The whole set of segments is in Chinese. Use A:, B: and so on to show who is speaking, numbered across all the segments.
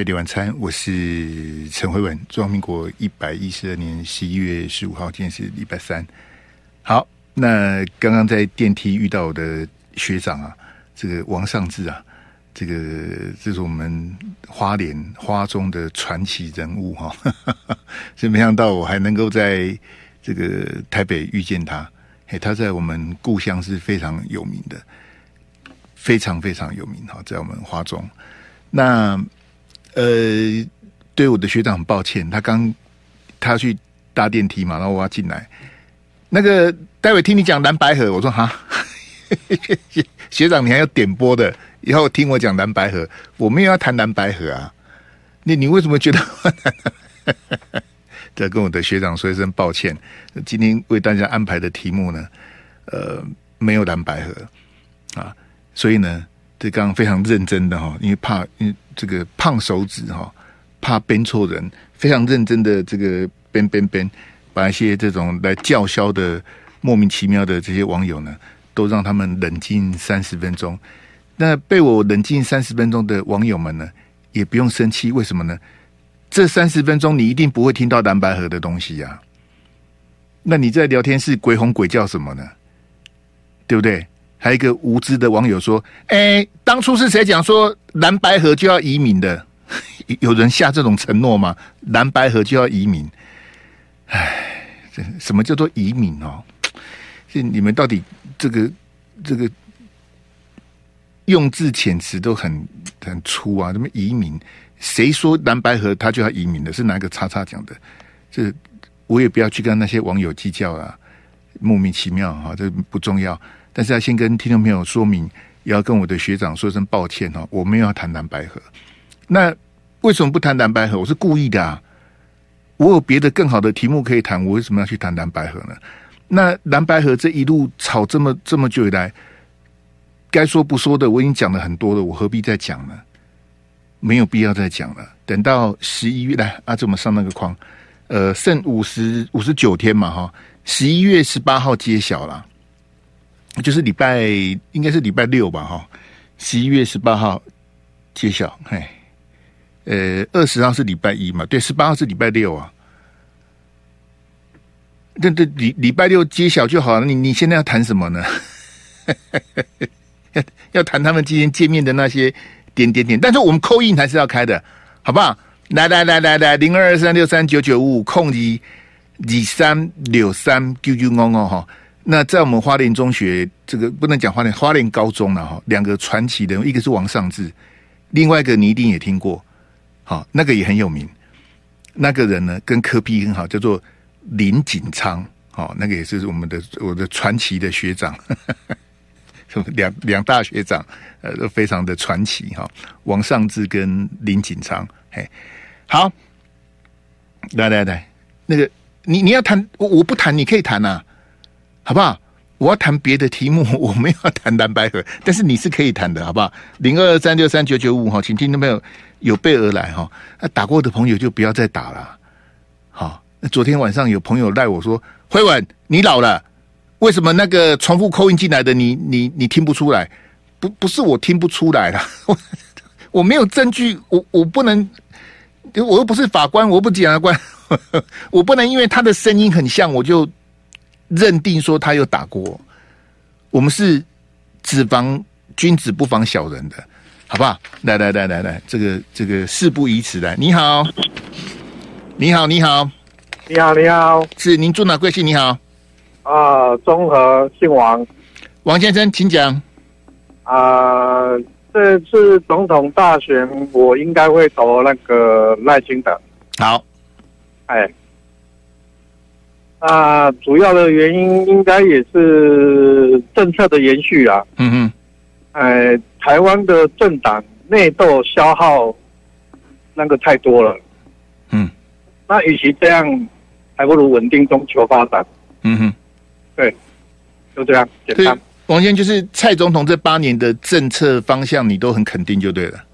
A: 飞碟晚餐，我是陈慧文。中华民国一百一十二年十一月十五号，今天是礼拜三。好，那刚刚在电梯遇到我的学长啊，这个王尚志啊，这个这是我们花莲花中的传奇人物哈、啊，所以没想到我还能够在这个台北遇见他。嘿，他在我们故乡是非常有名的，非常非常有名哈，在我们花中。那呃，对我的学长很抱歉，他刚他去搭电梯嘛，然后我要进来。那个待会听你讲蓝白河，我说哈，学长你还要点播的，以后听我讲蓝白河，我没有要谈蓝白河啊。你你为什么觉得？再跟我的学长说一声抱歉，今天为大家安排的题目呢，呃，没有蓝白合啊，所以呢。这刚刚非常认真的哈，因为怕因为这个胖手指哈，怕编错人，非常认真的这个编编编，把一些这种来叫嚣的莫名其妙的这些网友呢，都让他们冷静三十分钟。那被我冷静三十分钟的网友们呢，也不用生气，为什么呢？这三十分钟你一定不会听到蓝白河的东西呀。那你在聊天室鬼吼鬼叫什么呢？对不对？还有一个无知的网友说：“哎，当初是谁讲说蓝白河就要移民的？有人下这种承诺吗？蓝白河就要移民？哎，这什么叫做移民哦？这你们到底这个这个用字遣词都很很粗啊？什么移民？谁说蓝白河他就要移民的？是哪个叉叉讲的？这我也不要去跟那些网友计较啊，莫名其妙哈，这不重要。”但是要先跟听众朋友说明，也要跟我的学长说声抱歉哦，我没有要谈蓝白河。那为什么不谈蓝白河？我是故意的啊！我有别的更好的题目可以谈，我为什么要去谈蓝白河呢？那蓝白河这一路吵这么这么久以来，该说不说的我已经讲了很多了，我何必再讲呢？没有必要再讲了。等到十一月来啊，这么上那个框，呃，剩五十五十九天嘛哈，十一月十八号揭晓了。就是礼拜，应该是礼拜六吧，哈，十一月十八号揭晓，嘿，呃，二十号是礼拜一嘛，对，十八号是礼拜六啊。这这礼礼拜六揭晓就好了，你你现在要谈什么呢？要要谈他们今天见面的那些点点点，但是我们扣印还是要开的，好不好？来来来来来，零二二三六三九九五五空一二三六三九九五五哈。那在我们花莲中学，这个不能讲花莲花莲高中了哈，两个传奇的人，一个是王尚志，另外一个你一定也听过，好，那个也很有名。那个人呢，跟柯 P 很好，叫做林锦昌，好，那个也是我们的我的传奇的学长，两两大学长，呃，都非常的传奇哈。王尚志跟林锦昌，嘿，好，来来来，那个你你要谈，我我不谈，你可以谈呐。好不好？我要谈别的题目，我没有要谈蓝白合，但是你是可以谈的，好不好？零二三六三九九五哈，请听众朋友有备而来哈。那打过的朋友就不要再打了。好，那昨天晚上有朋友赖我说：“辉文，你老了，为什么那个重复扣音进来的你你你听不出来？不不是我听不出来了，我 我没有证据，我我不能，我又不是法官，我不检察官，我不能因为他的声音很像我就。”认定说他有打过，我们是只防君子不防小人的，好不好？来来来来来，这个这个事不宜迟，来，你好，你好，你好，
B: 你好，你好，
A: 是您住哪贵姓？你好，
B: 啊，中和姓王，
A: 王先生，请讲。
B: 啊，这次总统大选，我应该会投那个赖清德。
A: 好，
B: 哎。啊，主要的原因应该也是政策的延续啊。嗯嗯，哎，台湾的政党内斗消耗那个太多了。嗯，那与其这样，还不如稳定中求发展。嗯哼，对，就这样简单。
A: 王先就是蔡总统这八年的政策方向，你都很肯定就对了。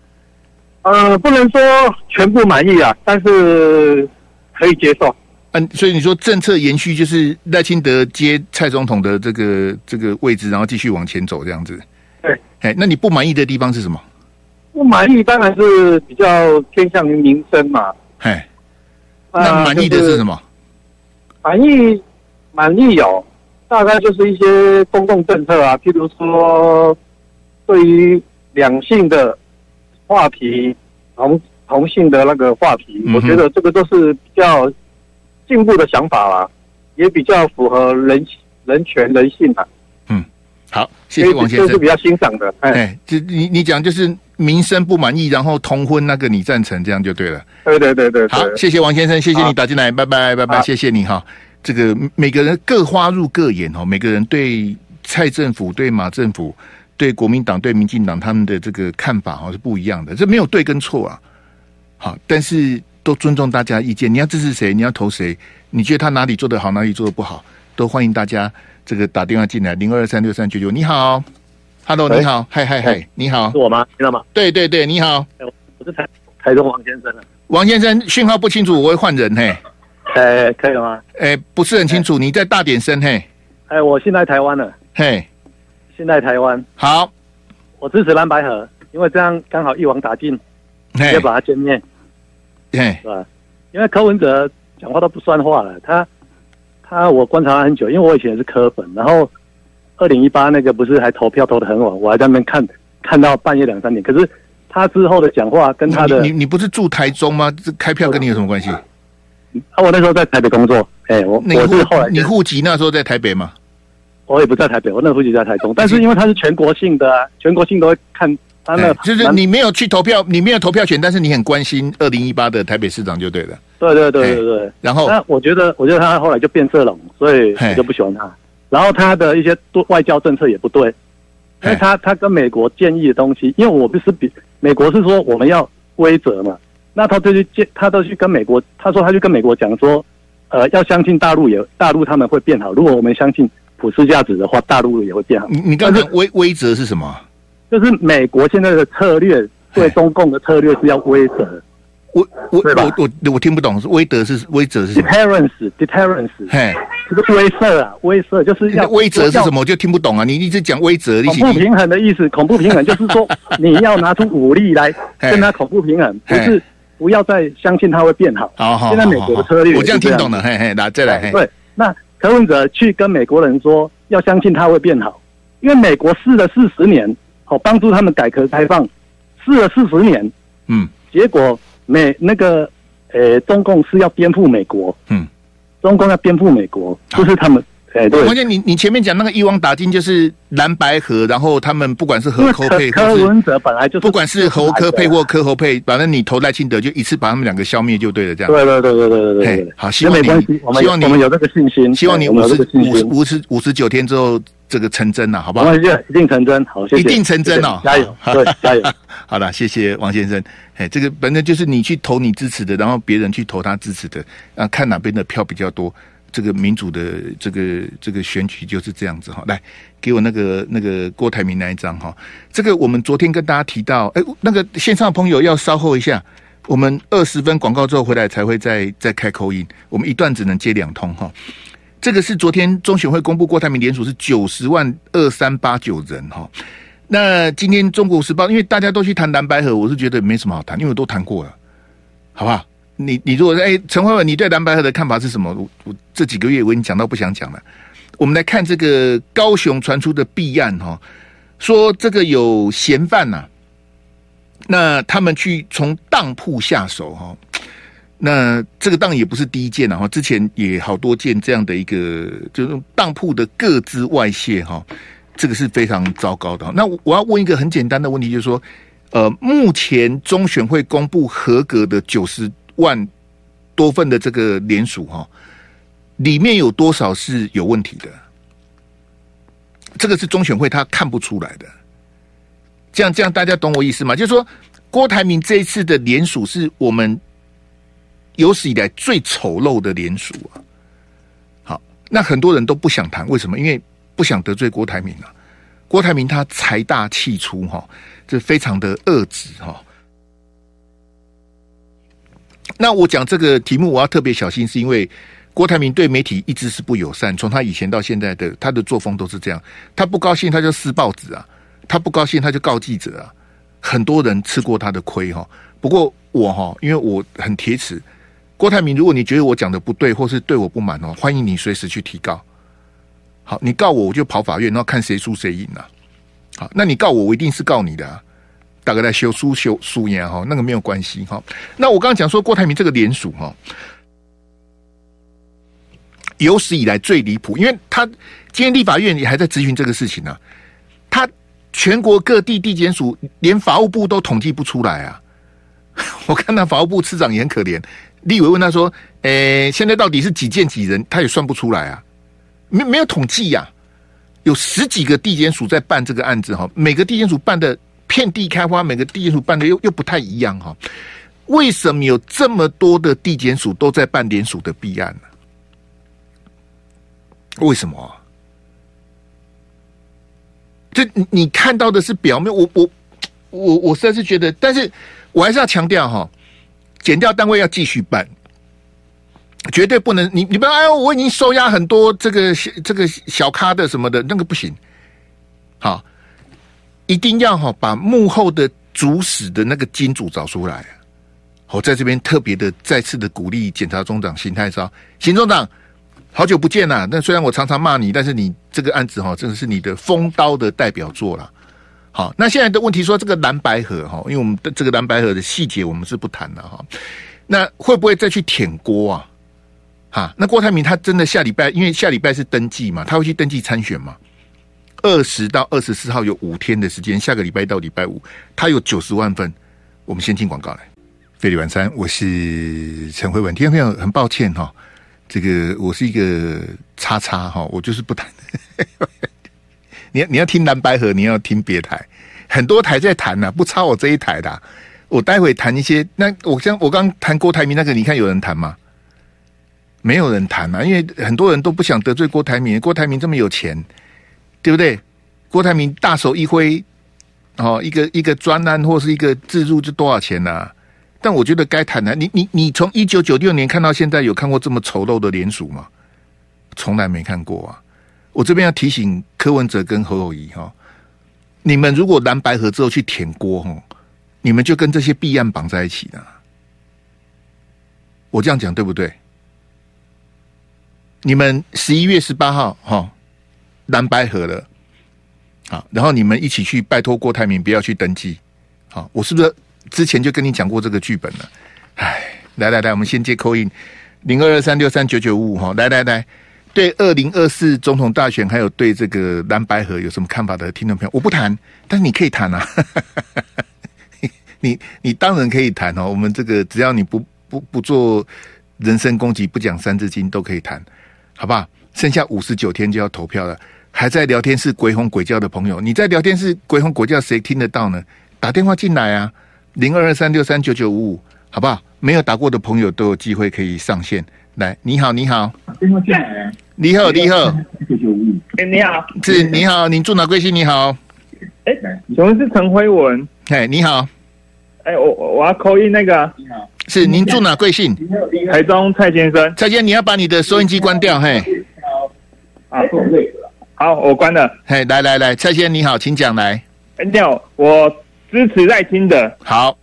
B: 呃，不能说全部满意啊，但是可以接受。
A: 嗯，所以你说政策延续就是赖清德接蔡总统的这个这个位置，然后继续往前走这样子。
B: 对，
A: 哎，那你不满意的地方是什么？
B: 不满意当然是比较偏向于民生嘛。
A: 嘿，那满意的是什么？
B: 满意满意有，大概就是一些公共政策啊，譬如说对于两性的话题，同同性的那个话题，嗯、我觉得这个都是比较进步的想法啦，也比较符合人人权人性啊。
A: 嗯，好，谢谢王先生，
B: 这是比较欣赏的。
A: 哎，就你你讲就是。民生不满意，然后同婚那个你赞成，这样就对了。
B: 对对对对，对，
A: 好，谢谢王先生，谢谢你打进来，拜拜拜拜，谢谢你哈。这个每个人各花入各眼哦，每个人对蔡政府、对马政府、对国民党、对民进党他们的这个看法哈是不一样的，这没有对跟错啊。好，但是都尊重大家意见。你要支持谁？你要投谁？你觉得他哪里做得好，哪里做得不好，都欢迎大家这个打电话进来，零二三六三九九。你好。Hello，你好，嗨嗨嗨，你好，
C: 是我吗？听到吗？
A: 对对对，你好，
C: 我是台台中王先生。
A: 王先生，讯号不清楚，我会换人嘿。
C: 哎，可以了吗？
A: 哎，不是很清楚，你再大点声嘿。
C: 哎，我现在台湾了，
A: 嘿，
C: 现在台湾。
A: 好，
C: 我支持蓝白河，因为这样刚好一网打尽，直接把它歼灭，
A: 嘿，
C: 是吧？因为柯文哲讲话都不算话了，他他我观察他很久，因为我以前也是柯粉，然后。二零一八那个不是还投票投的很晚，我还在那边看看到半夜两三点。可是他之后的讲话跟他的，
A: 你你不是住台中吗？这开票跟你有什么关系？啊，
C: 我那时候在台北工作。哎，我你我是后来
A: 你户籍那时候在台北吗？
C: 我也不在台北，我那个户籍在台中。但是因为他是全国性的，啊，全国性都会看他那，
A: 就是你没有去投票，你没有投票权，但是你很关心二零一八的台北市长就对了。
C: 对对对对对。
A: 然后
C: 那我觉得，我觉得他后来就变色龙，所以我就不喜欢他。然后他的一些外交政策也不对，因为他他跟美国建议的东西，因为我不是比美国是说我们要规则嘛，那他就去建，他都去跟美国，他说他去跟美国讲说，呃，要相信大陆也大陆他们会变好，如果我们相信普世价值的话，大陆也会变好。
A: 你你刚才规规则是什么？
C: 就是美国现在的策略对中共的策略是要规则。
A: 我我我我我听不懂，是威德是威则是什么
C: ？Deterrence，deterrence，嘿，这个威慑啊，威慑就是要
A: 威则是什么？我就听不懂啊！你一直讲威则，
C: 恐怖平衡的意思，恐怖平衡 就是说你要拿出武力来跟他恐怖平衡，不是不要再相信他会变好。
A: 好好，
C: 现在美国的策略
A: 我这样听懂了，嘿嘿，来再来。
C: 对，那柯文哲去跟美国人说要相信他会变好，因为美国试了四十年，好帮助他们改革开放，试了四十年，嗯，结果。美那个，呃，中共是要颠覆美国，嗯，中共要颠覆美国，就是他们，哎、欸，对。
A: 关键你你前面讲那个一网打尽，就是蓝白合，然后他们不管是合柯配，
C: 柯文哲本来就是，
A: 不管是侯科配或柯侯配，反正你投赖清德就一次把他们两个消灭就对了，这
C: 样。对对对对对对对，
A: 好，希望你，希望你，
C: 我们有这个信心，
A: 希望你五十五五十五十九天之后。这个成真了，好不好？
C: 一定成真，好，
A: 一定成真哦，
C: 加油，对，加油。
A: 好了，谢谢王先生。哎，这个反正就是你去投你支持的，然后别人去投他支持的，啊，看哪边的票比较多。这个民主的这个这个选举就是这样子哈。来，给我那个那个郭台铭那一张哈。这个我们昨天跟大家提到，哎，那个线上的朋友要稍后一下，我们二十分广告之后回来才会再再开口音，我们一段只能接两通哈。这个是昨天中选会公布郭台铭联署是九十万二三八九人哈，那今天中国时报因为大家都去谈蓝白合，我是觉得没什么好谈，因为我都谈过了，好不好？你你如果说哎，陈慧文，你对蓝白合的看法是什么？我我这几个月我已经讲到不想讲了。我们来看这个高雄传出的弊案哈，说这个有嫌犯呐，那他们去从当铺下手哈。那这个当也不是第一件了哈，之前也好多件这样的一个，就是当铺的个资外泄哈，这个是非常糟糕的。那我要问一个很简单的问题，就是说，呃，目前中选会公布合格的九十万多份的这个联署哈，里面有多少是有问题的？这个是中选会他看不出来的。这样这样大家懂我意思吗？就是说，郭台铭这一次的联署是我们。有史以来最丑陋的联署啊！好，那很多人都不想谈，为什么？因为不想得罪郭台铭啊。郭台铭他财大气粗哈，这非常的恶质哈。那我讲这个题目，我要特别小心，是因为郭台铭对媒体一直是不友善，从他以前到现在的他的作风都是这样。他不高兴他就撕报纸啊，他不高兴他就告记者啊。很多人吃过他的亏哈。不过我哈，因为我很铁齿，郭台铭，如果你觉得我讲的不对，或是对我不满哦，欢迎你随时去提告。好，你告我，我就跑法院，然后看谁输谁赢啊。好，那你告我，我一定是告你的啊。大概在修书修书言哈，那个没有关系哈。那我刚刚讲说郭台铭这个联署哈，有史以来最离谱，因为他今天立法院也还在质询这个事情呢、啊。他全国各地地检署连法务部都统计不出来啊！我看到法务部次长也很可怜，立委问他说：“诶、现在到底是几件几人？”他也算不出来啊，没没有统计呀、有十几个地检署在办这个案子哈，每个地检署办的。遍地开花，每个地检署办的又又不太一样哈。为什么有这么多的地检署都在办联署的弊案呢？为什么？这你看到的是表面，我我我我实在是觉得，但是我还是要强调哈，减调单位要继续办，绝对不能你你不要哎，我已经收押很多这个这个小咖的什么的，那个不行，好。一定要哈把幕后的主使的那个金主找出来。我在这边特别的再次的鼓励检察总长邢太超，邢总长，好久不见了。那虽然我常常骂你，但是你这个案子哈，真的是你的风刀的代表作了。好，那现在的问题说这个蓝白合哈，因为我们的这个蓝白合的细节我们是不谈的哈。那会不会再去舔锅啊？哈，那郭台铭他真的下礼拜，因为下礼拜是登记嘛，他会去登记参选嘛？二十到二十四号有五天的时间，下个礼拜到礼拜五，他有九十万份。我们先听广告来。费力晚餐，我是陈慧文。听众朋友，很抱歉哈，这个我是一个叉叉哈，我就是不谈。你要你要听蓝白河，你要听别台，很多台在谈呢、不差我这一台的、我待会谈一些，那我像我刚谈郭台铭那个，你看有人谈吗？没有人谈啊，因为很多人都不想得罪郭台铭。郭台铭这么有钱。对不对？郭台铭大手一挥，哦，一个一个专案或是一个自助就多少钱呢、但我觉得该谈的，你你你从一九九六年看到现在，有看过这么丑陋的联署吗？从来没看过啊！我这边要提醒柯文哲跟侯友谊哈，你们如果蓝白合之后去舔锅哈，你们就跟这些弊案绑在一起了。我这样讲对不对？你们十一月十八号哈。蓝白合了，好，然后你们一起去拜托郭台铭不要去登记，好，我是不是之前就跟你讲过这个剧本了？哎，来来来，我们先接 call in 零二二三六三九九五五哈，来来来，对二零二四总统大选还有对这个蓝白合有什么看法的听众朋友，我不谈，但你可以谈啊，你你当然可以谈哦，我们这个只要你不不不做人身攻击，不讲三字经都可以谈，好不好？剩下五十九天就要投票了。还在聊天室鬼吼鬼叫的朋友，你在聊天室鬼吼鬼叫，谁听得到呢？打电话进来啊，零二二三六三九九五五，好不好？没有打过的朋友都有机会可以上线。来，你好，你好，打电话进来。你好，你好，九九五五。哎，你好，是，你好，您住哪贵姓？你好，
D: 哎，请问是陈辉文？
A: 哎，你好，
D: 哎，我我要 call in 那个，
A: 你好，是您住哪贵姓？
D: 台中蔡先生，
A: 蔡先生，你要把你的收音机关掉，嘿。
D: 好，啊，好，我关了。
A: 嘿，来来来，蔡先生你好，请讲来。
D: 你好，我支持赖清德。
A: 好，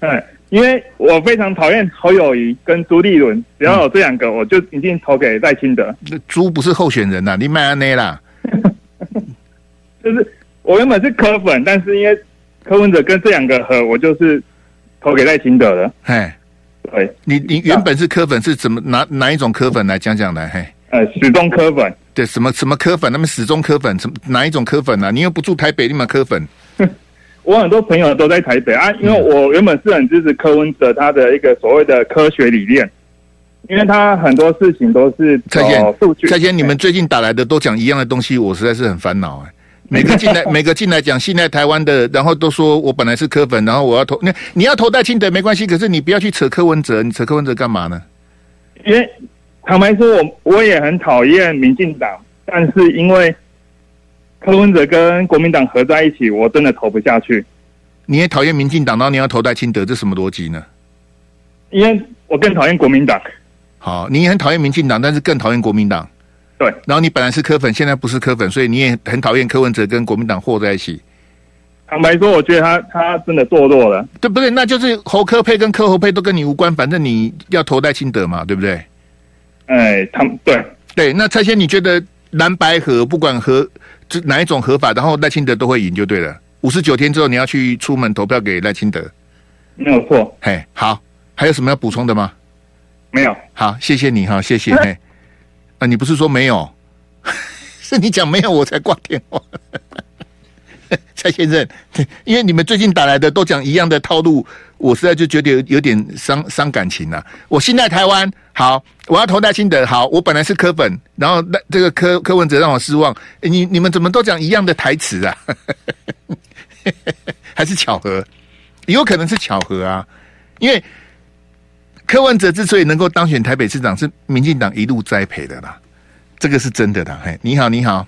D: 嗯，因为我非常讨厌侯友谊跟朱立伦，只要有这两个，嗯、我就一定投给赖清德。
A: 那朱不是候选人呐、啊，你麦安内啦。
D: 就是我原本是柯粉，但是因为柯文哲跟这两个合，我就是投给赖清德了。
A: 嘿，对，你你原本是柯粉，是怎么哪哪一种柯粉来讲讲来？嘿。
D: 呃，始终柯粉，
A: 对，什么什么科粉？他们始终科粉，什么哪一种科粉呢、啊？你又不住台北，你嘛科粉？
D: 我很多朋友都在台北啊，因为我原本是很支持柯文哲他的一个所谓的科学理念，因为他很多事情都是
A: 蔡先，蔡先，你们最近打来的都讲一样的东西，我实在是很烦恼哎。每个进来，每个进来讲现在台湾的，然后都说我本来是柯粉，然后我要投，那你要投戴清德没关系，可是你不要去扯柯文哲，你扯柯文哲干嘛呢？
D: 因为。坦白说，我我也很讨厌民进党，但是因为柯文哲跟国民党合在一起，我真的投不下去。
A: 你也讨厌民进党，然后你要投戴清德，这什么逻辑呢？
D: 因为我更讨厌国民党。
A: 好，你也很讨厌民进党，但是更讨厌国民党。
D: 对，
A: 然后你本来是柯粉，现在不是柯粉，所以你也很讨厌柯文哲跟国民党和在一起。
D: 坦白说，我觉得他他真的堕落了。
A: 对不对？那就是侯科配跟柯侯配都跟你无关，反正你要投戴清德嘛，对不对？
D: 哎，他们对
A: 对。那蔡先，你觉得蓝白合不管合这哪一种合法，然后赖清德都会赢就对了。五十九天之后，你要去出门投票给赖清德，
D: 没有错。
A: 嘿，好，还有什么要补充的吗？
D: 没有。
A: 好，谢谢你哈，谢谢。嘿，啊，你不是说没有？是你讲没有，我才挂电话。蔡先生，因为你们最近打来的都讲一样的套路，我实在就觉得有有点伤伤感情了、我信赖台湾，好，我要投赖清德，好，我本来是柯粉，然后那这个柯柯文哲让我失望。你你们怎么都讲一样的台词啊？还是巧合？有可能是巧合啊，因为柯文哲之所以能够当选台北市长，是民进党一路栽培的啦，这个是真的的。嘿，你好，你好。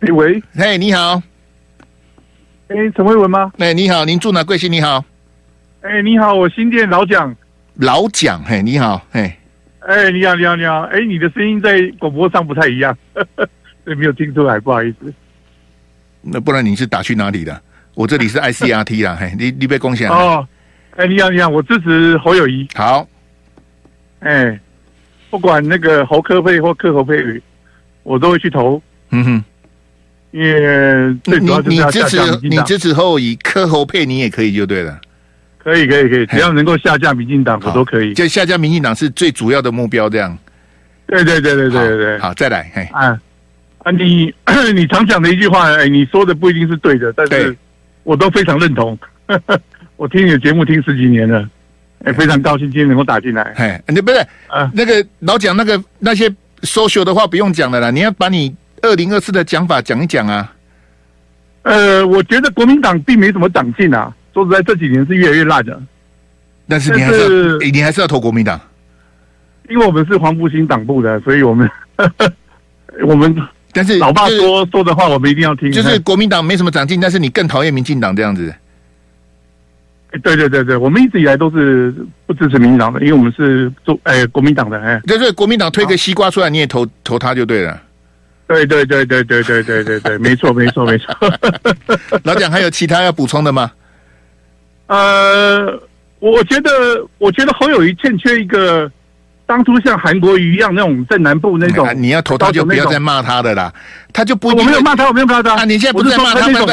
E: 哎喂，
A: 嘿，你好，
E: 哎，陈慧文吗？
A: 哎，你好，您住哪？贵姓？你好，
E: 哎，你好，我新店老蒋，
A: 老蒋，嘿，你好，嘿，
E: 哎，你好，你好，你好，哎，你的声音在广播上不太一样，呵呵所以没有听出来，不好意思。
A: 那不然你是打去哪里的？我这里是 ICRT 啦，嘿，你你被恭喜啊。
E: 哦，哎，你好，你好，我支持侯友谊。
A: 好，
E: 哎，不管那个侯科配或科侯配，我都会去投。嗯哼。因为最主要就是要下降民进党，
A: 你支持你支持侯配，你也可以就对了。
E: 可以可以可以，只要能够下架民进党，我都可以。
A: 就下架民进党是最主要的目标，这样。
E: 对对对对对对对。
A: 好，再来，哎。
E: 啊啊，你 你常讲的一句话，哎，你说的不一定是对的，但是我都非常认同。我听你的节目听十几年了，哎，非常高兴今天能够打进来。
A: 哎，你不是啊？那个老蒋那个那些 social 的话不用讲了啦，你要把你。二零二四的讲法讲一讲啊，
E: 呃，我觉得国民党并没什么长进啊。说实在，这几年是越来越烂的。
A: 但是你还是，是你还是要投国民党，
E: 因为我们是黄复兴党部的，所以我们 我们但是老爸说、就是、说的话，我们一定要听。
A: 就是国民党没什么长进，但是你更讨厌民进党这样子。
E: 对对对对，我们一直以来都是不支持民进党的，因为我们是做哎国民党的哎。
A: 就是国民党推个西瓜出来，你也投投他就对了。
E: 对对对对对对对对对，没错没错没错。
A: 老蒋还有其他要补充的吗？
E: 呃，我觉得我觉得侯友谊欠缺一个当初像韩国瑜一样那种在南部那种。
A: 你要投他就不要再骂他的啦，他就不。
E: 我没有骂他，我没有骂他。
A: 啊，你现在不是在骂他那种？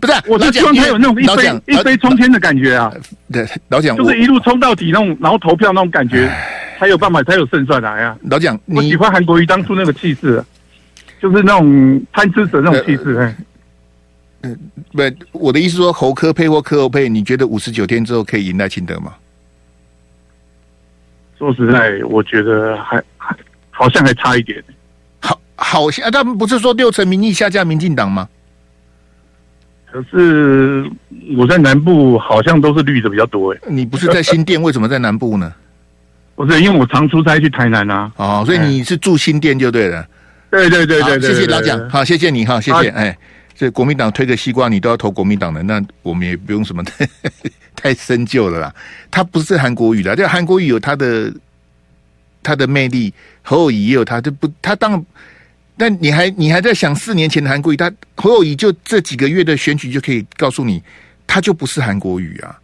A: 不是，
E: 我是 希望他有那种一飞一飞冲天的感觉啊。
A: 对，老蒋
E: 就是一路冲到底那种，然后投票那种感觉，才有办法，才有胜算来啊。
A: 老蒋，
E: 我喜欢韩国瑜当初那个气势。就是那种贪吃蛇那种气势，哎，
A: 嗯，不，我的意思说侯科配或科侯配，你觉得五十九天之后可以赢赖清德吗？
E: 说实在，我觉得还还好像还差一点。
A: 好，好像他们不是说六成民意下架民进党吗？
E: 可是我在南部好像都是绿的比较多，哎，
A: 你不是在新店，为什么在南部呢？
E: 不是，因为我常出差去台南啊。
A: 哦，所以你是住新店就对了。
E: 对对对对，对，谢
A: 谢老蒋，好，谢谢你哈，谢谢，哎，这国民党推个西瓜，你都要投国民党的，那我们也不用什么太 太深究了啦。他不是韩国语的，这韩国语有他的他的魅力，侯友宜也有他，就不他当，但你还你还在想四年前的韩国语，他侯友宜就这几个月的选举就可以告诉你，他就不是韩国语啊。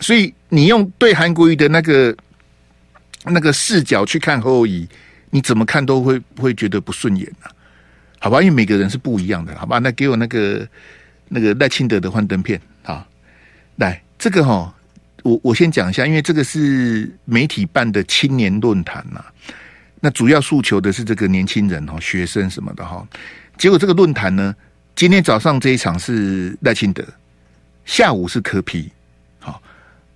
A: 所以你用对韩国语的那个那个视角去看侯友宜。你怎么看都会会觉得不顺眼呐、啊，好吧？因为每个人是不一样的，好吧？那给我那个那个赖清德的幻灯片啊，来这个哈、哦，我我先讲一下，因为这个是媒体办的青年论坛呐，那主要诉求的是这个年轻人哈，学生什么的哈，结果这个论坛呢，今天早上这一场是赖清德，下午是柯 P，好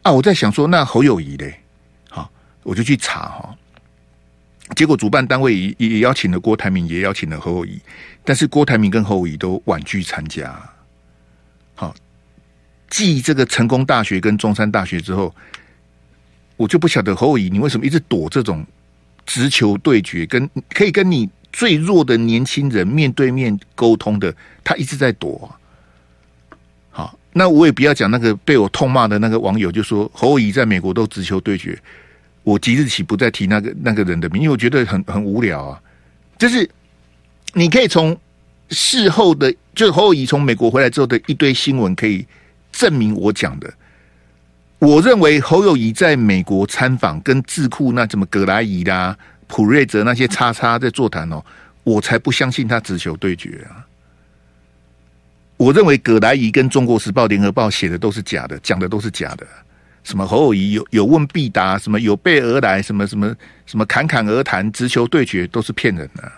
A: 啊，我在想说那侯友谊嘞，好，我就去查哈。结果主办单位也也邀请了郭台铭，也邀请了侯友宜，但是郭台铭跟侯友宜都婉拒参加。好，继这个成功大学跟中山大学之后，我就不晓得侯友宜你为什么一直躲这种直球对决，跟可以跟你最弱的年轻人面对面沟通的，他一直在躲。好，那我也不要讲那个被我痛骂的那个网友，就说侯友宜在美国都直球对决。我即日起不再提那个那个人的名，因为我觉得很很无聊啊。就是你可以从事后的，就侯友宜从美国回来之后的一堆新闻，可以证明我讲的。我认为侯友宜在美国参访，跟智库那什么葛莱仪啦、普瑞泽那些叉叉在座谈哦，我才不相信他只求对决啊！我认为葛莱仪跟中国时报、联合报写的都是假的，讲的都是假的。什么侯友谊有有问必答，什么有备而来，什么什么什么侃侃而谈，直球对决都是骗人的。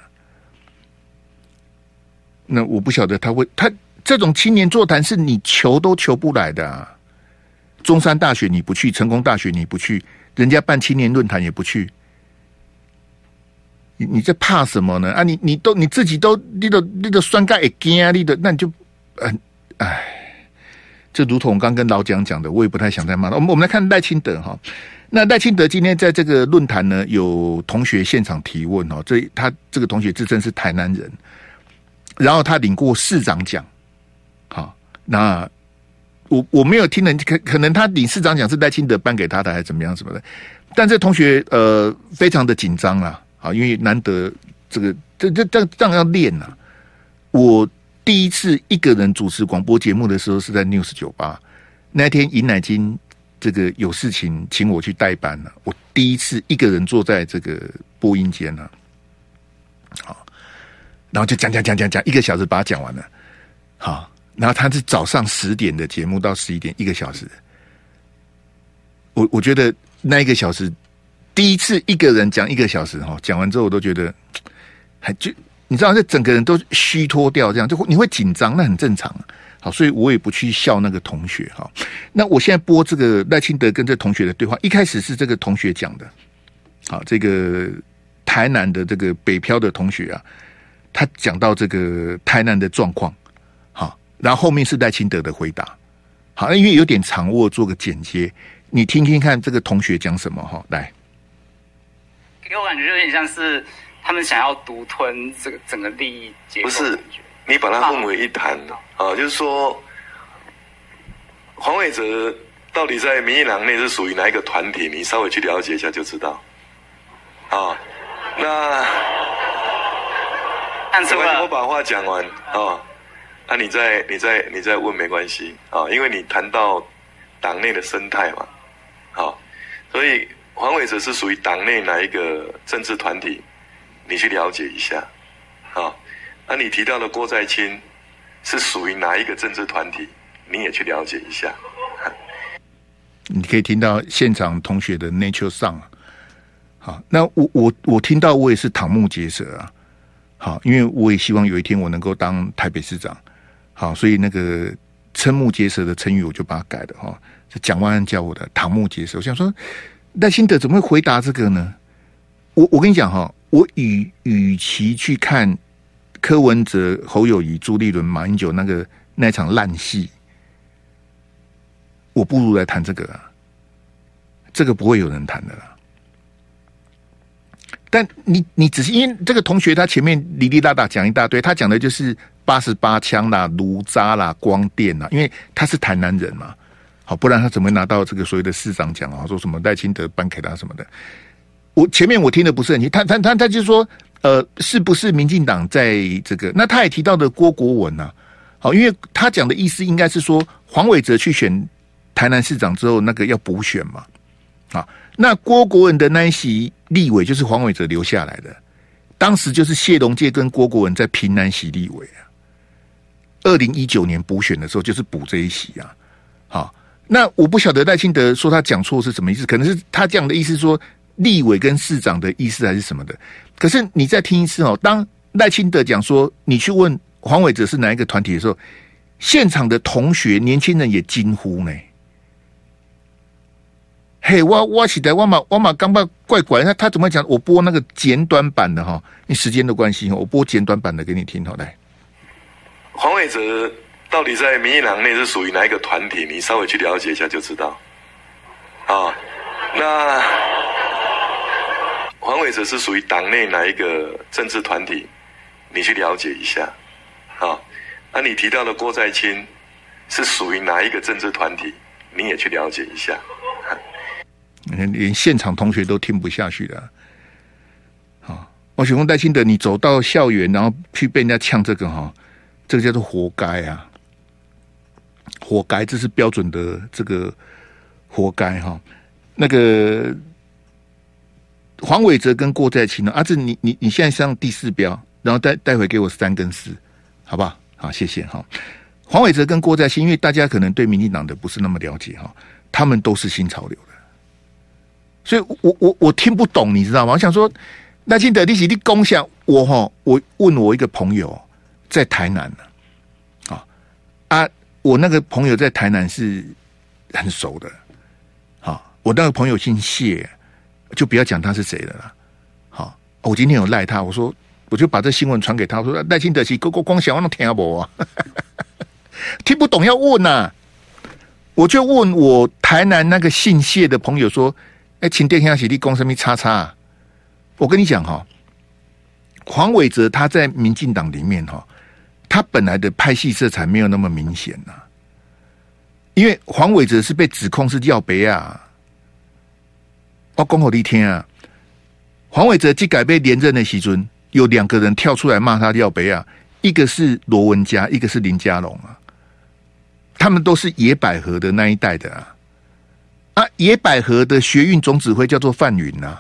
A: 那我不晓得他会，他这种青年座谈是你求都求不来的啊。中山大学你不去，成功大学你不去，人家办青年论坛也不去，你你在怕什么呢？啊，你你都你自己都你都你都酸盖也惊啊，你的那你就嗯哎。这如同我刚跟老蒋讲的，我也不太想再骂了。我们我们来看赖清德哈，那赖清德今天在这个论坛呢，有同学现场提问哦，这他这个同学自称是台南人，然后他领过市长奖，好，那我我没有听人可可能他领市长奖是赖清德颁给他的还是怎么样什么的，但这同学呃非常的紧张啊，啊，因为难得这个这这这这样要练呐，我。第一次一个人主持广播节目的时候是在 News 酒吧，那天尹乃菁这个有事情请我去代班了。我第一次一个人坐在这个播音间呢，好，然后就讲讲讲讲讲一个小时把它讲完了，好，然后他是早上十点的节目到十一点一个小时，我我觉得那一个小时第一次一个人讲一个小时哈，讲完之后我都觉得还就。你知道，这整个人都虚脱掉，这样就会你会紧张，那很正常。好，所以我也不去笑那个同学。哈，那我现在播这个赖清德跟这同学的对话，一开始是这个同学讲的。好，这个台南的这个北漂的同学啊，他讲到这个台南的状况。好，然后后面是赖清德的回答。好，因为有点长，我做个剪接，你听听看这个同学讲什么哈。来，
F: 给我感觉有点像是。他们想要独吞这个整个利益结构，
G: 不是你把它混为一谈啊？就是说，黄伟哲到底在民进党内是属于哪一个团体？你稍微去了解一下就知道。啊，那没关系，我把话讲完啊。那你再你再你再问没关系啊，因为你谈到党内的生态嘛。好，所以黄伟哲是属于党内哪一个政治团体？你去了解一下，好，那你提到的郭在清是属于哪一个政治团体？你也去了解一下。
A: 你可以听到现场同学的 nature song，好，那我我我听到我也是瞠目结舌啊，好，因为我也希望有一天我能够当台北市长，好，所以那个瞠目结舌的成语我就把它改了哈，是蒋万安教我的瞠目结舌。我想说赖清德怎么会回答这个呢？我我跟你讲哈。我与与其去看柯文哲、侯友宜、朱立伦、马英九那个那场烂戏，我不如来谈这个啊。这个不会有人谈的啦。但你你只是因为这个同学他前面哩哩啦啦讲一大堆，他讲的就是八十八枪啦、炉渣啦、光电啦，因为他是台南人嘛，好，不然他怎么会拿到这个所谓的市长奖啊？说什么赖清德颁给他什么的。我前面我听的不是很清，他他他他就说，呃，是不是民进党在这个？那他也提到的郭国文呐、啊，好，因为他讲的意思应该是说，黄伟哲去选台南市长之后，那个要补选嘛，啊，那郭国文的那一席立委就是黄伟哲留下来的，当时就是谢龙介跟郭国文在平南席立委啊，二零一九年补选的时候就是补这一席啊，好，那我不晓得赖清德说他讲错是什么意思，可能是他这样的意思说。立委跟市长的意思还是什么的？可是你再听一次哦。当赖清德讲说你去问黄伟哲是哪一个团体的时候，现场的同学年轻人也惊呼呢。嘿，我我起来，我马我马刚把怪怪，他他怎么讲？我播那个简短版的哈，因为时间的关系，我播简短版的给你听。好来，
G: 黄伟哲到底在民进党内是属于哪一个团体？你稍微去了解一下就知道。啊，那。黄伟哲是属于党内哪一个政治团体？你去了解一下，好。那你提到的郭在清是属于哪一个政治团体？你也去了解一下。
A: 连现场同学都听不下去了。好，我请问赖清德，你走到校园，然后去被人家呛这个哈，这个叫做活该啊，活该，这是标准的这个活该哈。那个黄伟哲跟郭在清呢？阿、啊、志，你你你现在上第四标，然后待待会给我三跟四，好不好？好，谢谢哈。黄伟哲跟郭在清，因为大家可能对民进党的不是那么了解哈，他们都是新潮流的，所以我我我听不懂，你知道吗？我想说，那清德你是你共享我哈，我问我一个朋友在台南呢，啊啊，我那个朋友在台南是很熟的，好，我那个朋友姓谢，就不要讲他是谁了啦。好，我今天有赖他，我说我就把这新闻传给他，我说赖清德是哥哥光想我能听不？听不懂要问呐、啊，我就问我台南那个姓谢的朋友说：“哎，请殿下洗地公什么叉叉？”我跟你讲哈，黄伟哲他在民进党里面哈，他本来的派系色彩没有那么明显呐，因为黄伟哲是被指控是要杯啊，我讲好的一天啊，黄伟哲即改被连任的时阵，有两个人跳出来骂他要杯啊，一个是罗文佳，一个是林佳龙啊。他们都是野百合的那一代的啊，啊，野百合的学运总指挥叫做范云呐，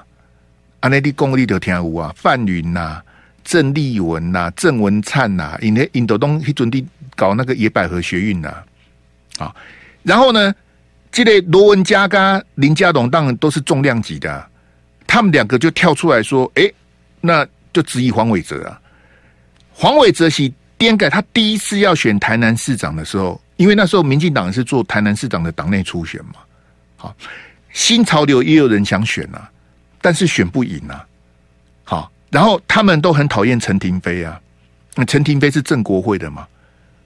A: 啊，那的功力都听有啊，范云呐，郑丽文呐，郑文灿呐，因为印度东一准地搞那个野百合学运呐，啊，然后呢，这个罗文嘉跟林佳龙当然都是重量级的，他们两个就跳出来说，哎，那就质疑黄伟哲啊，黄伟哲是颠改，他第一次要选台南市长的时候。因为那时候民进党是做台南市长的党内初选嘛，好，新潮流也有人想选啊，但是选不赢啊，好，然后他们都很讨厌陈亭飞啊，那陈亭飞是正国会的嘛，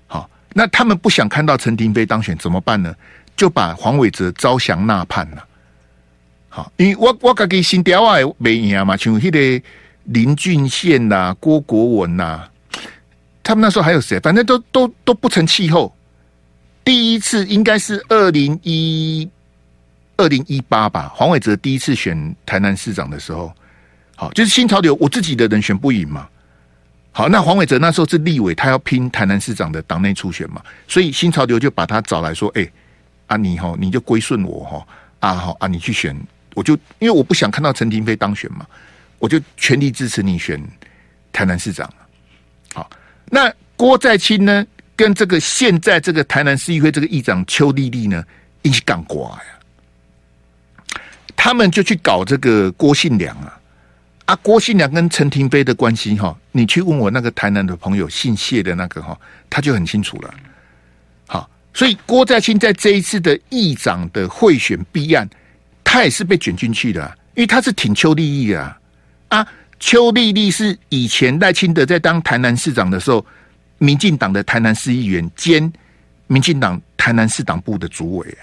A: 好，那他们不想看到陈亭飞当选怎么办呢？就把黄伟哲招降纳叛了，好，因为我我自己新调啊没赢嘛，像那个林俊宪呐、啊、郭国文呐、啊，他们那时候还有谁？反正都都都不成气候。第一次应该是二零一二零一八吧，黄伟哲第一次选台南市长的时候，好，就是新潮流，我自己的人选不赢嘛。好，那黄伟哲那时候是立委，他要拼台南市长的党内初选嘛，所以新潮流就把他找来说：“哎、啊你哈，你就归顺我哈，啊好啊，你去选，我就因为我不想看到陈亭妃当选嘛，我就全力支持你选台南市长。好，那郭在清呢？跟这个现在这个台南市议会这个议长邱丽丽呢一起干瓜呀，他们就去搞这个郭信良啊，啊郭信良跟陈亭妃的关系哈，你去问我那个台南的朋友姓谢的那个哈，他就很清楚了。所以郭在清在这一次的议长的贿选弊案，他也是被卷进去的，因为他是挺邱丽丽啊，啊邱丽丽是以前赖清德在当台南市长的时候。民进党的台南市议员兼民进党台南市党部的主委啊，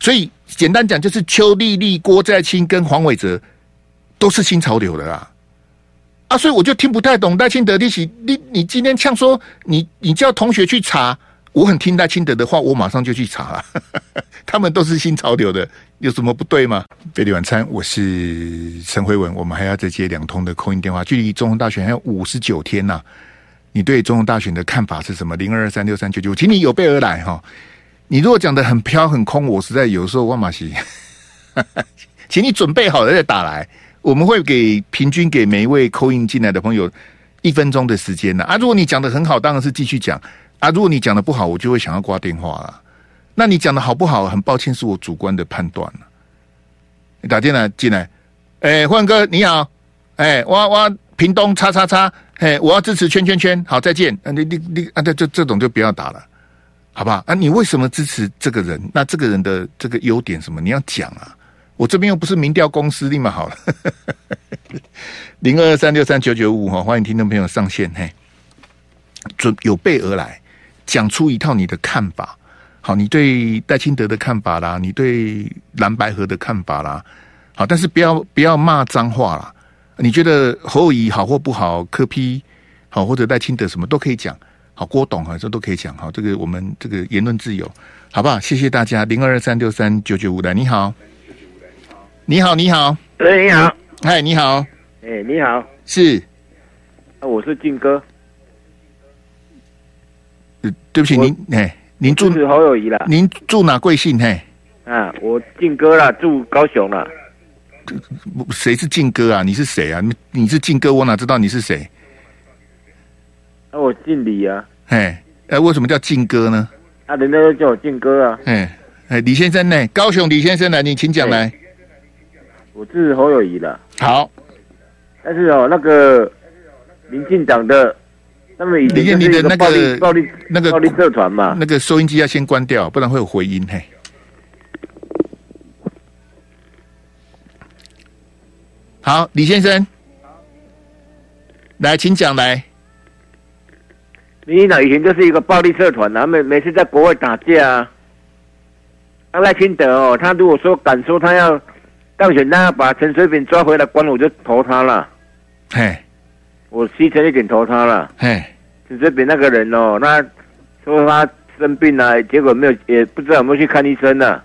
A: 所以简单讲就是邱丽丽、郭在清跟黄伟哲都是新潮流的啦，啊，所以我就听不太懂赖清德你你你今天呛说你你叫同学去查，我很听赖清德的话，我马上就去查，他们都是新潮流的，有什么不对吗？飞碟晚餐，我是陈辉文，我们还要再接两通的空音电话，距离总统大选还有五十九天呐、你对总统大选的看法是什么？零二二三六三九九，请你有备而来哈。你如果讲的很飘很空，我实在有时候万马西，请你准备好了再打来。我们会给平均给每一位 call in 进来的朋友一分钟的时间呢。啊，如果你讲的很好，当然是继续讲啊。如果你讲的不好，我就会想要挂电话了。那你讲的好不好？很抱歉，是我主观的判断。你打进来进来，哎、欸，焕哥你好，哎、欸，我我屏东叉叉叉。嘿，我要支持圈圈圈，好，再见。啊，你你你啊，这这这种就不要打了，好不好？啊，你为什么支持这个人？那这个人的这个优点什么？你要讲啊。我这边又不是民调公司，立马好了。零二二三六三九九五哈，欢迎听众朋友上线。嘿，准有备而来，讲出一套你的看法。好，你对戴清德的看法啦，你对蓝白河的看法啦。好，但是不要不要骂脏话啦。你觉得侯友宜好或不好？柯批好或者戴清德什么都可以讲，好郭董啊这都可以讲，好这个我们这个言论自由，好不好？谢谢大家，零二二三六三九九五的，你好，你好你好，
H: 哎你好，
A: 嗨你好，
H: 哎你好，
A: 是，
H: 啊我是靖哥，
A: 呃，对不起，您哎，您住
H: 是侯友谊了？
A: 您住哪贵姓？嘿，
H: 啊，我靖哥啦，住高雄了。
A: 谁是靖哥啊？你是谁啊？你你是靖哥，我哪知道你是谁？
H: 那、啊、我姓李啊。
A: 哎，哎，为什么叫靖哥呢？
H: 啊，人家都叫我靖哥啊。
A: 哎哎，李先生呢？高雄李先生来，你请讲来。
H: 我是侯友宜的。
A: 好。
H: 但是哦，那个民进党的，那么以前你的那个暴力
A: 那个
H: 暴力社团嘛，
A: 那个收音机要先关掉，不然会有回音嘿。好，李先生，来，请讲来。
H: 民进党以前就是一个暴力社团，他们每次在国外打架啊。赖清德哦，他如果说敢说他要当选，他要把陈水扁抓回来关，我就投他了。
A: 嘿，
H: 我牺牲一点投他了。
A: 嘿，
H: 陈水扁那个人哦，那说他生病了，结果没有，也不知道有没有去看医生呢。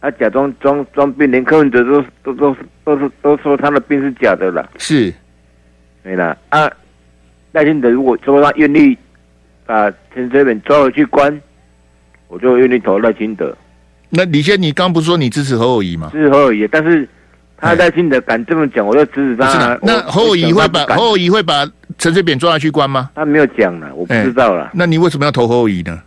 H: 他假装装装病，连柯文哲都都都都是都说他的病是假的了。
A: 是，
H: 对了啊，赖清德如果说他愿意把陈水扁抓回去关，我就愿意投赖清德。
A: 那李先，你刚不是说你支持侯友宜吗？
H: 支持侯友宜，但是他赖清德敢这么讲，我就支持他。
A: 那侯友谊会把侯友谊会把陈水扁抓下去关吗？
H: 他没有讲了，我不知道了。
A: 那你为什么要投侯友谊呢？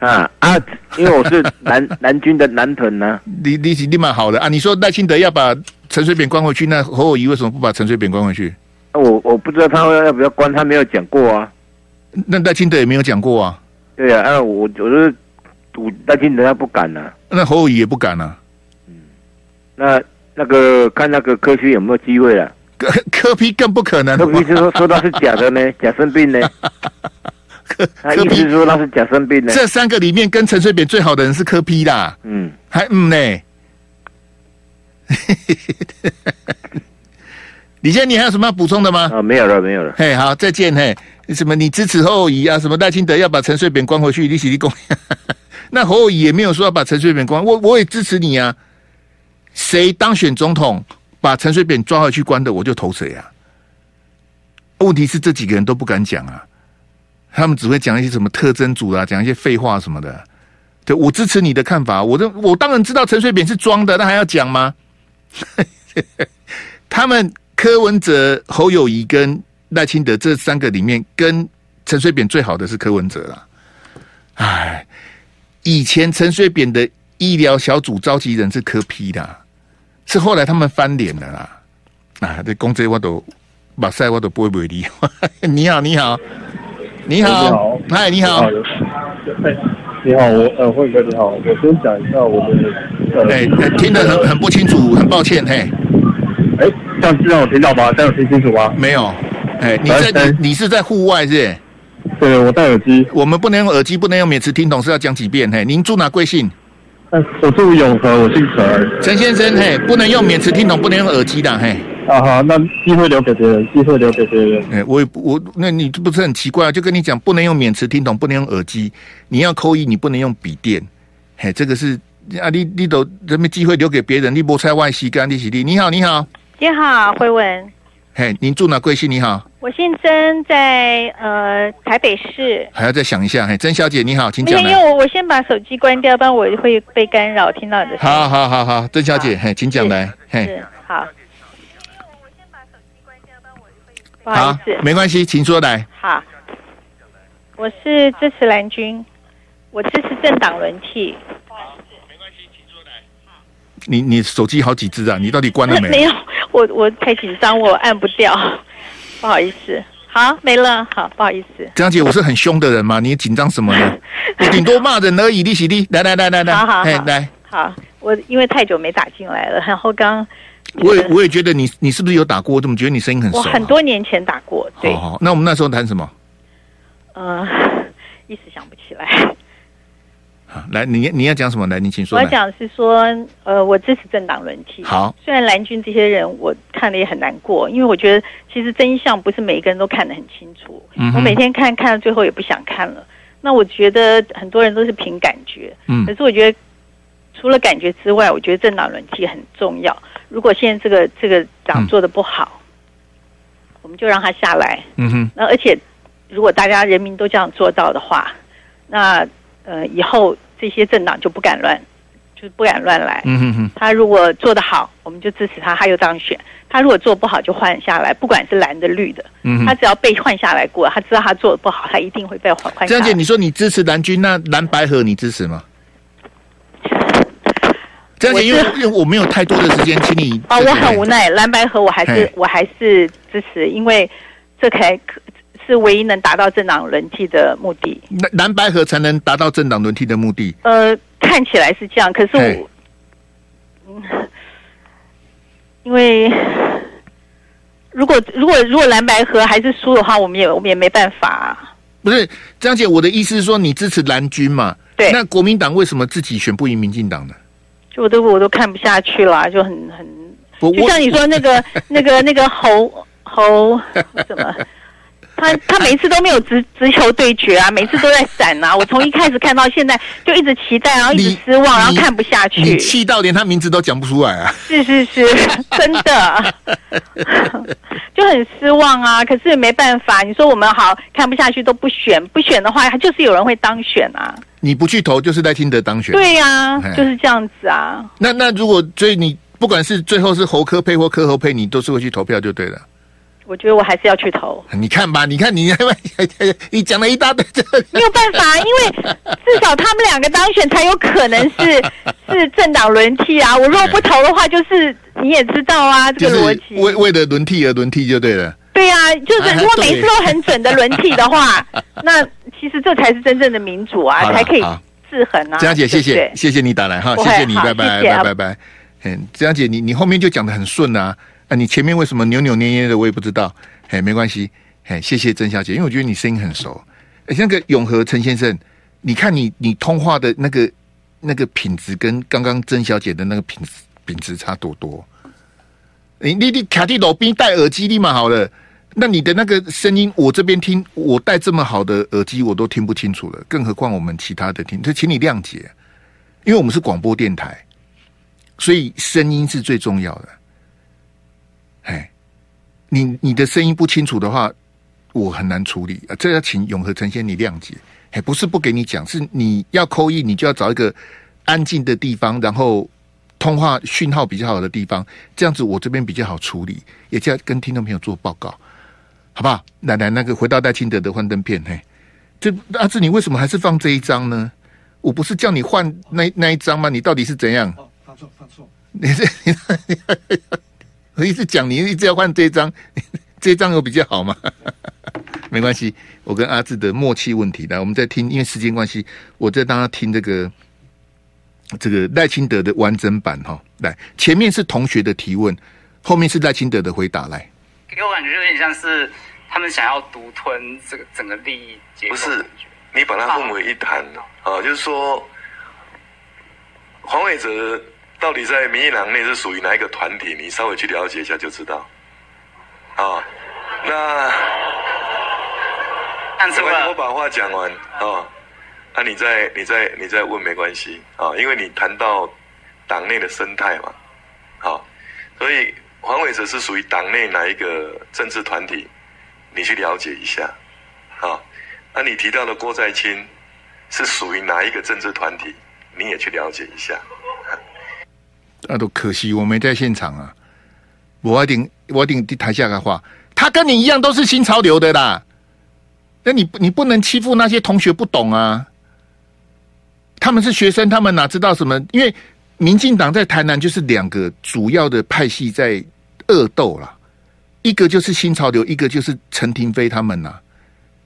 H: 啊啊！因为我是南 南军的南屯呢。
A: 你你你蛮好的啊！你说赖清德要把陈水扁关回去，那侯友谊为什么不把陈水扁关回去？
H: 我我不知道他要不要关，他没有讲过啊。
A: 那赖清德也没有讲过啊。
H: 对啊，啊，我我是赌赖清德他不敢啊。
A: 那侯友谊也不敢啊。
H: 嗯，那那个看那个科学有没有机会了？
A: 柯柯 P 更不可能。
H: 柯 P 是说说他是假的呢，假生病呢。
A: 柯
H: 他意思是说他是假生病呢？
A: 这三个里面跟陈水扁最好的人是科批啦。
H: 嗯，
A: 还嗯呢。李健，你还有什么要补充的吗？
H: 啊，没有了，没有了。
A: 嘿，好，再见。嘿，什么？你支持侯友宜啊？什么赖清德要把陈水扁关回去？你起立功。那侯友宜也没有说要把陈水扁关，我我也支持你啊。谁当选总统，把陈水扁抓回去关的，我就投谁啊。问题是这几个人都不敢讲啊。他们只会讲一些什么特征组啊，讲一些废话什么的。对，我支持你的看法，我这我当然知道陈水扁是装的，那还要讲吗？他们柯文哲、侯友谊跟赖清德这三个里面，跟陈水扁最好的是柯文哲啦。哎，以前陈水扁的医疗小组召集人是柯批的，是后来他们翻脸了啦。啊，这公职我都马赛我都不会不会理。你好，你好。你好，嗨，你好，
I: 你好，我呃，慧哥你好，我先讲一下我的，
A: 哎、呃，听得很很不清楚，很抱歉，嘿，
I: 哎，这样子让我听到吗？这样听清楚吗？
A: 没有，哎，你在你你是在户外是，是？
I: 对，我戴耳机，
A: 我们不能用耳机，不能用免持听筒，是要讲几遍？嘿，您住哪贵姓？
I: 我住永和，我姓陈，
A: 陈先生，嘿，不能用免持听筒，不能用耳机的，嘿。
I: 啊好，那机会留给别人，机会留给别人。
A: 哎，我我那你这不是很奇怪啊？就跟你讲，不能用免持听筒，不能用耳机，你要扣一，你不能用笔电。嘿，这个是啊，你你都人们机会留给别人，你不在外洗干你洗地。你好，你好，
J: 你好，慧文。
A: 嘿，您住哪贵姓？你好，
J: 我姓曾，在呃台北市。
A: 还要再想一下，嘿，曾小姐你好，请讲。
J: 因为我我先把手机关掉，不然我会被干扰，听到你的声音。
A: 好好好好，曾小姐，嘿，请讲来，嘿，
J: 好。
A: 好，没关系，请说来。
J: 好，我是支持蓝军，我支持政党轮替。
A: 你你手机好几支啊？你到底关了没？
J: 没有，我我太紧张，我按不掉，不好意思。好，没了。好，不好意思。
A: 张姐，我是很凶的人吗？你紧张什么呢？我顶多骂人而已，利息利。来来来来来，
J: 好好好，
A: 来。
J: 好，我因为太久没打进来了，然后刚。
A: 我也我也觉得你你是不是有打过？我怎么觉得你声音很熟？啊？
J: 我很多年前打过，对。
A: 好，好，那我们那时候谈什么？
J: 呃，一时想不起来。
A: 好，来，你你要讲什么？来，你请说。
J: 我要讲是说，呃，我支持政党轮替。
A: 好，
J: 虽然蓝军这些人我看了也很难过，因为我觉得其实真相不是每一个人都看得很清楚。嗯。我每天看看到最后也不想看了。那我觉得很多人都是凭感觉。嗯。可是我觉得除了感觉之外，我觉得政党轮替很重要。如果现在这个这个党做的不好，嗯，我们就让他下来。嗯哼。那而且，如果大家人民都这样做到的话，那呃以后这些政党就不敢乱，就是不敢乱来。
A: 嗯哼哼。
J: 他如果做得好，我们就支持他，他又当选；他如果做不好，就换下来，不管是蓝的绿的。
A: 嗯。
J: 他只要被换下来过，他知道他做的不好，他一定会被换换下来。
A: 江姐，你说你支持蓝军，那蓝白合你支持吗？江姐，因为因为我没有太多的时间，请你
J: 啊，我很无奈，蓝白合我还是我还是支持，因为这才是唯一能达到政党轮替的目的。
A: 蓝蓝白河才能达到政党轮替的目的。
J: 呃，看起来是这样，可是我，嗯，因为如果如果如果蓝白河还是输的话，我们也我们也没办法啊。
A: 不是，张姐，我的意思是说，你支持蓝军嘛？
J: 对。
A: 那国民党为什么自己选不赢民进党呢？
J: 就我都我都看不下去了，就很很，就像你说那个 那个那个侯侯什么，他他每次都没有直直球对决啊，每次都在闪啊。我从一开始看到现在，就一直期待，然后一直失望，然后看不下去，
A: 你气到连他名字都讲不出来啊！
J: 是是是，真的，就很失望啊。可是也没办法，你说我们好看不下去都不选，不选的话，就是有人会当选啊。
A: 你不去投，就是赖清德当选。
J: 对呀、啊，就是这样子啊。
A: 那那如果所以你不管是最后是侯科配或科侯配，你都是会去投票就对了。
J: 我觉得我还是要去投。
A: 你看吧，你看你你讲了一大堆，
J: 没有办法，因为至少他们两个当选才有可能是 是政党轮替啊。我如果不投的话，就是你也知道啊，这个逻辑。
A: 为为了轮替而轮替就对了。
J: 对呀、啊，就是如果每次都很准的轮替的话，那其实这才是真正的民主啊，才可以制衡啊。
A: 江姐，谢谢，谢谢你打来哈，谢谢你，拜拜，拜拜拜。嗯，江姐，你你后面就讲的很顺啊，啊，你前面为什么扭扭捏捏的，我也不知道。嘿，没关系，嘿，谢谢曾小姐，因为我觉得你声音很熟。哎，那个永和陈先生，你看你你通话的那个那个品质跟刚刚曾小姐的那个品质品质差多多。你你你卡蒂罗宾戴耳机立马好了。那你的那个声音，我这边听，我戴这么好的耳机，我都听不清楚了，更何况我们其他的听，就请你谅解，因为我们是广播电台，所以声音是最重要的。哎，你你的声音不清楚的话，我很难处理啊，这要请永和陈先你谅解。哎，不是不给你讲，是你要 call in，你就要找一个安静的地方，然后通话讯号比较好的地方，这样子我这边比较好处理，也就要跟听众朋友做报告。好不好？来来，那个回到戴清德的幻灯片，嘿，这阿志，你为什么还是放这一张呢？我不是叫你换那那一张吗？你到底是怎样？
K: 哦，放错，放错。
A: 你这，我一直讲，你一直要换这一张，这一张有比较好吗？没关系，我跟阿志的默契问题。来，我们再听，因为时间关系，我再让他听这个这个赖清德的完整版哈。来，前面是同学的提问，后面是赖清德的回答。来，
F: 给我感觉有点像是。他们想要独吞这个整个利益结构，
G: 不是你把它混为一谈啊，就是说黄伟哲到底在民进党内是属于哪一个团体？你稍微去了解一下就知道。啊，那我把话讲完啊，那你再你再你再问没关系啊，因为你谈到党内的生态嘛，好，所以黄伟哲是属于党内哪一个政治团体？你去了解一下，好，那你提到的郭在清是属于哪一个政治团体？你也去了解一下。
A: 那都可惜我没在现场啊！我一定我一定台下的话，他跟你一样都是新潮流的啦。那你你不能欺负那些同学不懂啊！他们是学生，他们哪知道什么？因为民进党在台南就是两个主要的派系在恶斗啦。一个就是新潮流，一个就是陈廷飞他们呐、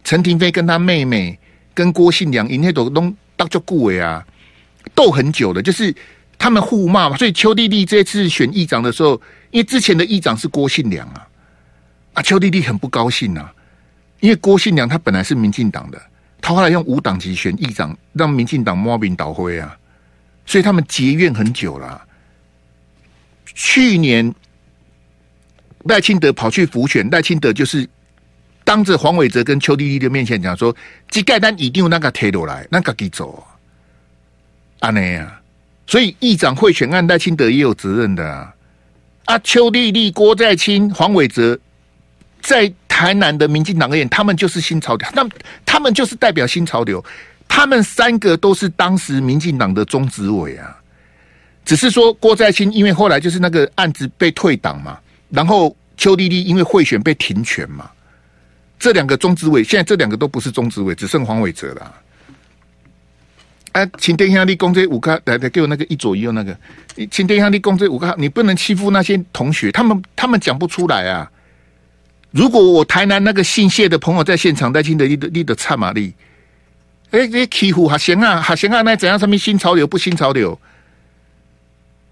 A: 陈廷飞跟他妹妹跟郭信良，因那都都当做顾伟啊，斗很久了，就是他们互骂嘛。所以邱弟弟这次选议长的时候，因为之前的议长是郭信良啊，啊，邱弟弟很不高兴啊，因为郭信良他本来是民进党的，他后来用无党籍选议长，让民进党摸名倒灰啊，所以他们结怨很久了、去年。赖清德跑去辅选，赖清德就是当着黄伟哲跟邱弟弟的面前讲说：“这盖单一定那个推落来，那个给走啊，那样。”所以议长贿选案，赖清德也有责任的啊。啊，邱丽丽、郭在清、黄伟哲在台南的民进党而言，他们就是新潮流，那他们就是代表新潮流，他们三个都是当时民进党的中执委啊，只是说郭在清因为后来就是那个案子被退党嘛，然后邱丽丽因为贿选被停权嘛，这两个中执委现在这两个都不是中执委，只剩黄伟哲了。哎，请殿下立功这五个，来来给我那个一左一右那个，你请殿下立功这五个，你不能欺负那些同学，他们他们讲不出来啊。如果我台南那个姓谢的朋友在现场，在听的立的立的差玛丽，哎，这欺负还行啊，还行啊，那怎样？上面新潮流不新潮流，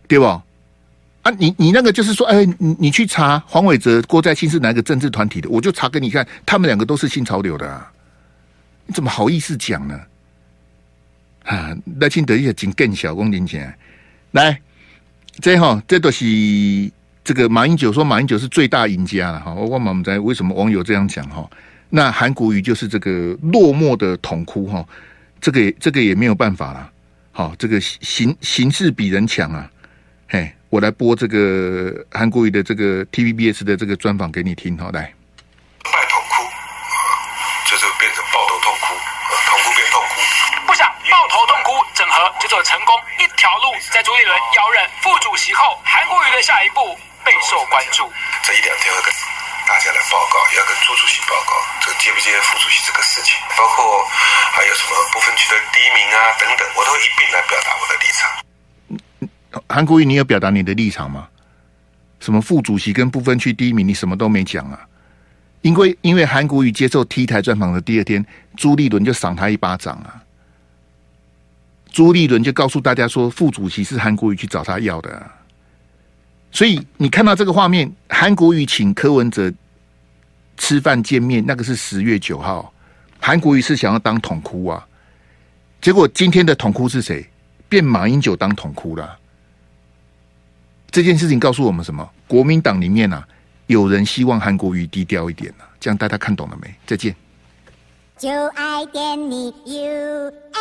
A: 对不？啊，你你那个就是说，哎，你你去查黄伟哲、郭在清是哪个政治团体的，我就查给你看，他们两个都是新潮流的啊，你怎么好意思讲呢？啊，赖清德也仅更小公斤钱，来，这哈，这都是这个马英九说马英九是最大赢家了哈。我问我们在为什么网友这样讲哈？那韩国瑜就是这个落寞的痛哭哈，这个这个也没有办法了。好，这个形形势比人强啊。嘿，我来播这个韩国瑜的这个 TVBS 的这个专访给你听，好来。
K: 就做成功一条路，在朱立伦邀任副主席后，韩国瑜的下一步备受关注。
L: 这一两天会跟大家来报告，也要跟朱主席报告，这个接不接副主席这个事情，包括还有什么不分区的第一名啊等等，我都一并来表达我的立场。
A: 韩国瑜，你有表达你的立场吗？什么副主席跟不分区第一名，你什么都没讲啊？因为因为韩国瑜接受 T 台专访的第二天，朱立伦就赏他一巴掌啊。朱立伦就告诉大家说，副主席是韩国瑜去找他要的，啊所以你看到这个画面，韩国瑜请柯文哲吃饭见面，那个是十月九号，韩国瑜是想要当统哭啊，结果今天的统哭是谁？变马英九当统哭了。这件事情告诉我们什么？国民党里面啊，有人希望韩国瑜低调一点啊，这样大家看懂了没？再见。就爱点你 UFO